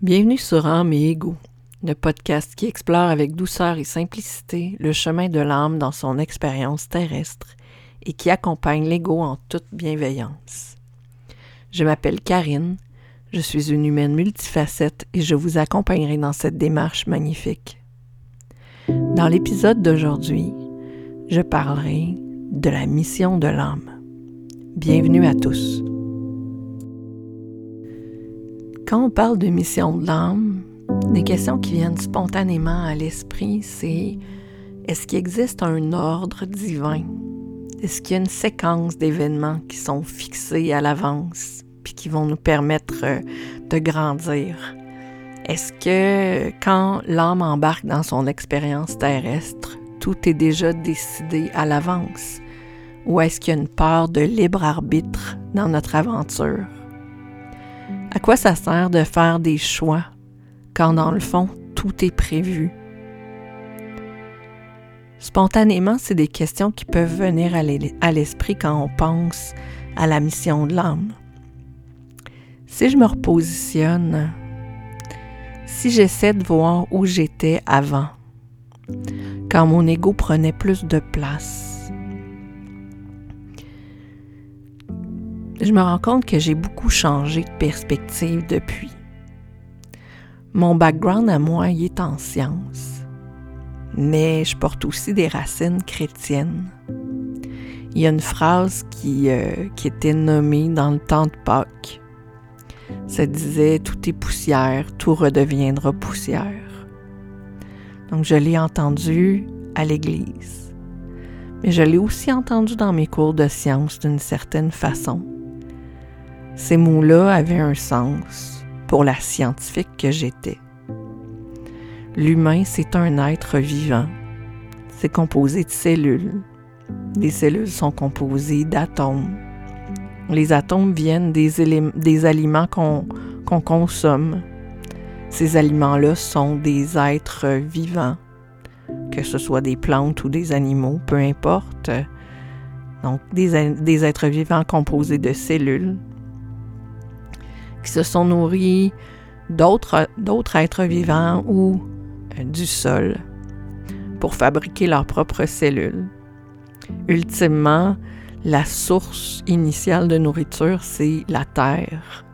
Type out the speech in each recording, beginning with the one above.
Bienvenue sur Âme et Ego, le podcast qui explore avec douceur et simplicité le chemin de l'âme dans son expérience terrestre et qui accompagne l'ego en toute bienveillance. Je m'appelle Karine, je suis une humaine multifacette et je vous accompagnerai dans cette démarche magnifique. Dans l'épisode d'aujourd'hui, je parlerai de la mission de l'âme. Bienvenue à tous. Quand on parle de mission de l'âme, des questions qui viennent spontanément à l'esprit, c'est est-ce qu'il existe un ordre divin? Est-ce qu'il y a une séquence d'événements qui sont fixés à l'avance puis qui vont nous permettre euh, de grandir? Est-ce que quand l'âme embarque dans son expérience terrestre, tout est déjà décidé à l'avance? Ou est-ce qu'il y a une part de libre arbitre dans notre aventure? À quoi ça sert de faire des choix quand dans le fond, tout est prévu? Spontanément, c'est des questions qui peuvent venir à l'esprit quand on pense à la mission de l'âme. Si je me repositionne, si j'essaie de voir où j'étais avant, quand mon ego prenait plus de place, je me rends compte que j'ai beaucoup changé de perspective depuis. Mon background à moi est en sciences, mais je porte aussi des racines chrétiennes. Il y a une phrase qui, euh, était nommée dans le temps de Pâques. Ça disait Tout est poussière, tout redeviendra poussière. Donc je l'ai entendu à l'église, mais je l'ai aussi entendu dans mes cours de sciences d'une certaine façon. Ces mots-là avaient un sens pour la scientifique que j'étais. L'humain, c'est un être vivant. C'est composé de cellules. Les cellules sont composées d'atomes. Les atomes viennent des, aliments qu'on consomme. Ces aliments-là sont des êtres vivants, que ce soit des plantes ou des animaux, peu importe. Donc, des êtres vivants composés de cellules se sont nourris d'autres, d'autres êtres vivants ou euh, du sol pour fabriquer leurs propres cellules. Ultimement, la source initiale de nourriture, c'est la terre.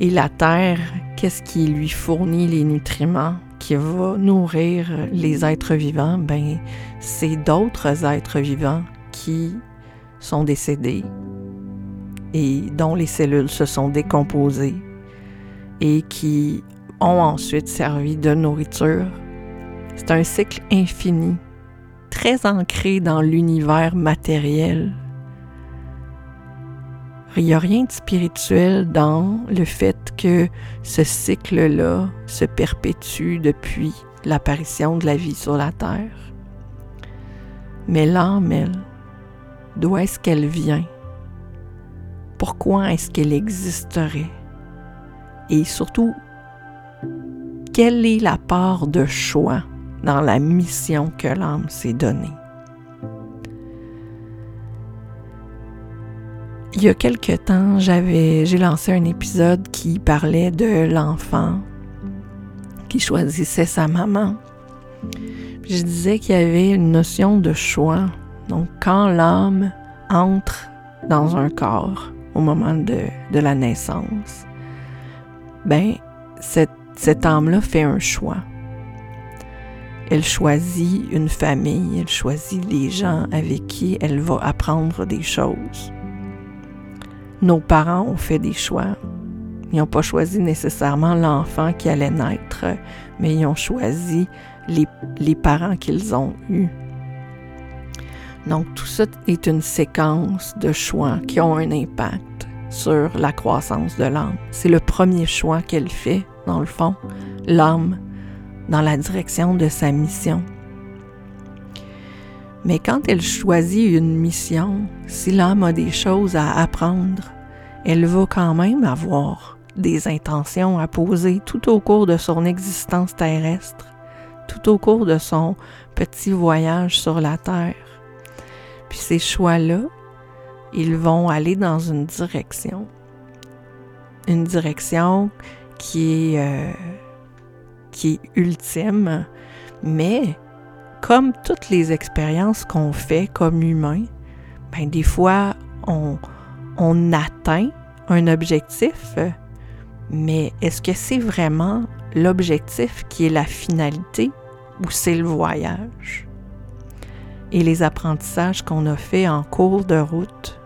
Et la terre, qu'est-ce qui lui fournit les nutriments qui va nourrir les êtres vivants? Ben, c'est d'autres êtres vivants qui sont décédés, et dont les cellules se sont décomposées et qui ont ensuite servi de nourriture. C'est un cycle infini, très ancré dans l'univers matériel. Il n'y a rien de spirituel dans le fait que ce cycle-là se perpétue depuis l'apparition de la vie sur la Terre. Mais l'âme, elle, d'où est-ce qu'elle vient? Pourquoi est-ce qu'elle existerait? Et surtout quelle est la part de choix dans la mission que l'âme s'est donnée? Il y a quelque temps, j'avais, j'ai lancé un épisode qui parlait de l'enfant qui choisissait sa maman. je disais qu'il y avait une notion de choix. Donc, quand l'âme entre dans un corps, au moment de, la naissance, ben, cette, âme-là fait un choix. Elle choisit une famille, elle choisit les gens avec qui elle va apprendre des choses. Nos parents ont fait des choix. Ils n'ont pas choisi nécessairement l'enfant qui allait naître, mais ils ont choisi les parents qu'ils ont eus. Donc tout ça est une séquence de choix qui ont un impact sur la croissance de l'âme. C'est le premier choix qu'elle fait, dans le fond, l'âme, dans la direction de sa mission. Mais quand elle choisit une mission, si l'âme a des choses à apprendre, elle va quand même avoir des intentions à poser tout au cours de son existence terrestre, tout au cours de son petit voyage sur la Terre. Puis ces choix-là, ils vont aller dans une direction. Une direction qui est, euh, qui ultime, mais comme toutes les expériences qu'on fait comme humain, ben des fois on, on atteint un objectif, mais est-ce que c'est vraiment l'objectif qui est la finalité ou c'est le voyage? Et les apprentissages qu'on a faits en cours de route.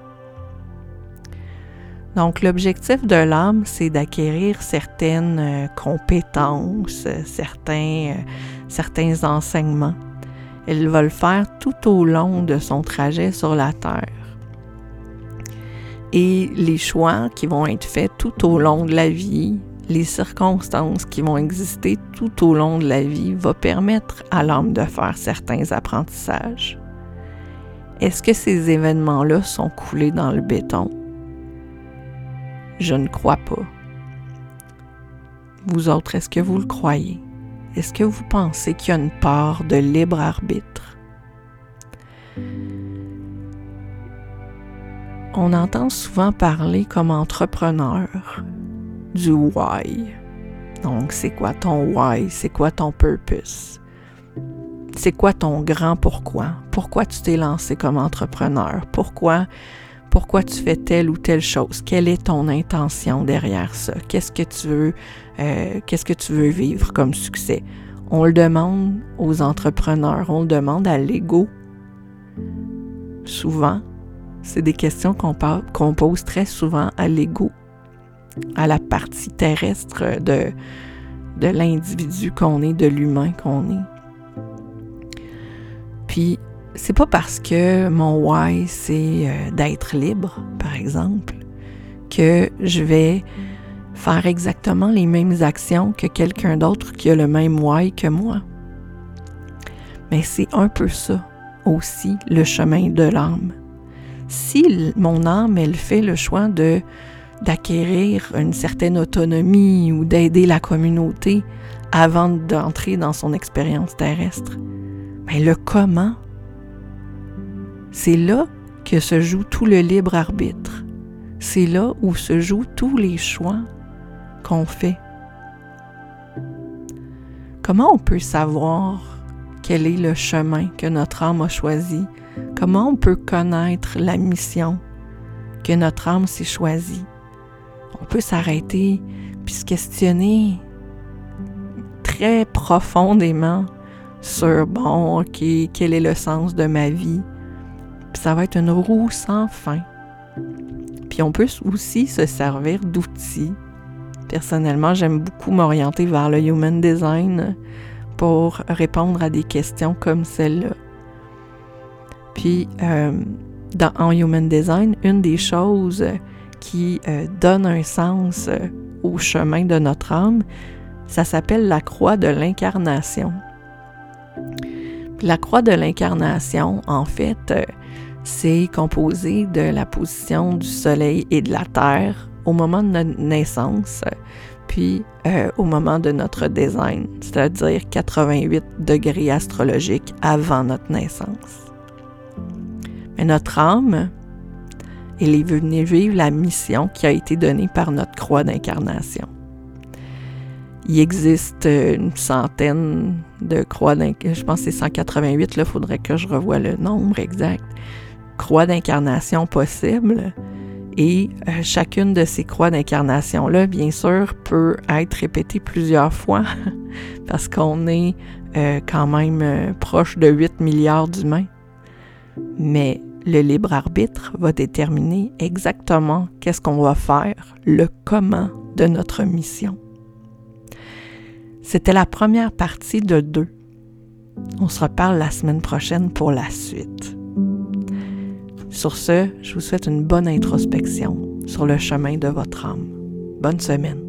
Donc l'objectif de l'âme, c'est d'acquérir certaines euh, compétences, certains, euh, certains enseignements. Elle va le faire tout au long de son trajet sur la Terre et les choix qui vont être faits tout au long de la vie, les circonstances qui vont exister tout au long de la vie va permettre à l'homme de faire certains apprentissages. Est-ce que ces événements-là sont coulés dans le béton? Je ne crois pas. Vous autres, est-ce que vous le croyez? Est-ce que vous pensez qu'il y a une part de libre arbitre? on entend souvent parler comme entrepreneur du why. Donc, c'est quoi ton why? C'est quoi ton purpose? C'est quoi ton grand pourquoi? Pourquoi tu t'es lancé comme entrepreneur? Pourquoi, pourquoi tu fais telle ou telle chose? Quelle est ton intention derrière ça? Qu'est-ce que tu veux, euh, qu'est-ce que tu veux vivre comme succès? On le demande aux entrepreneurs, on le demande à l'ego. Souvent, c'est des questions qu'on pose très souvent à l'ego, à la partie terrestre de, de l'individu qu'on est, de l'humain qu'on est. Puis, c'est pas parce que mon why, c'est euh, d'être libre, par exemple, que je vais faire exactement les mêmes actions que quelqu'un d'autre qui a le même why que moi. Mais c'est un peu ça aussi, le chemin de l'âme si mon âme, elle fait le choix de d'acquérir une certaine autonomie ou d'aider la communauté avant d'entrer dans son expérience terrestre, mais le comment, c'est là que se joue tout le libre arbitre. C'est là où se jouent tous les choix qu'on fait. Comment on peut savoir quel est le chemin que notre âme a choisi? Comment on peut connaître la mission que notre âme s'est choisie? On peut s'arrêter puis se questionner très profondément sur, bon, OK, quel est le sens de ma vie? Puis ça va être une roue sans fin. Puis on peut aussi se servir d'outils. Personnellement, j'aime beaucoup m'orienter vers le human design pour répondre à des questions comme celle-là. Puis, euh, dans, en Human Design, une des choses qui euh, donne un sens euh, au chemin de notre âme, ça s'appelle la croix de l'incarnation. La croix de l'incarnation, en fait, c'est composé de la position du Soleil et de la Terre au moment de notre naissance, puis au moment de notre design, c'est-à-dire 88 degrés astrologiques avant notre naissance. Mais notre âme, elle est venue vivre la mission qui a été donnée par notre croix d'incarnation. Il existe une centaine de croix d'incarnation, je pense que c'est 188, il faudrait que je revoie le nombre exact, croix d'incarnation possibles. Et euh, chacune de ces croix d'incarnation-là, bien sûr, peut être répétée plusieurs fois parce qu'on est euh, quand même euh, proche de 8 milliards d'humains. Mais le libre arbitre va déterminer exactement qu'est-ce qu'on va faire, le comment de notre mission. C'était la première partie de deux. On se reparle la semaine prochaine pour la suite. Sur ce, je vous souhaite une bonne introspection sur le chemin de votre âme. Bonne semaine.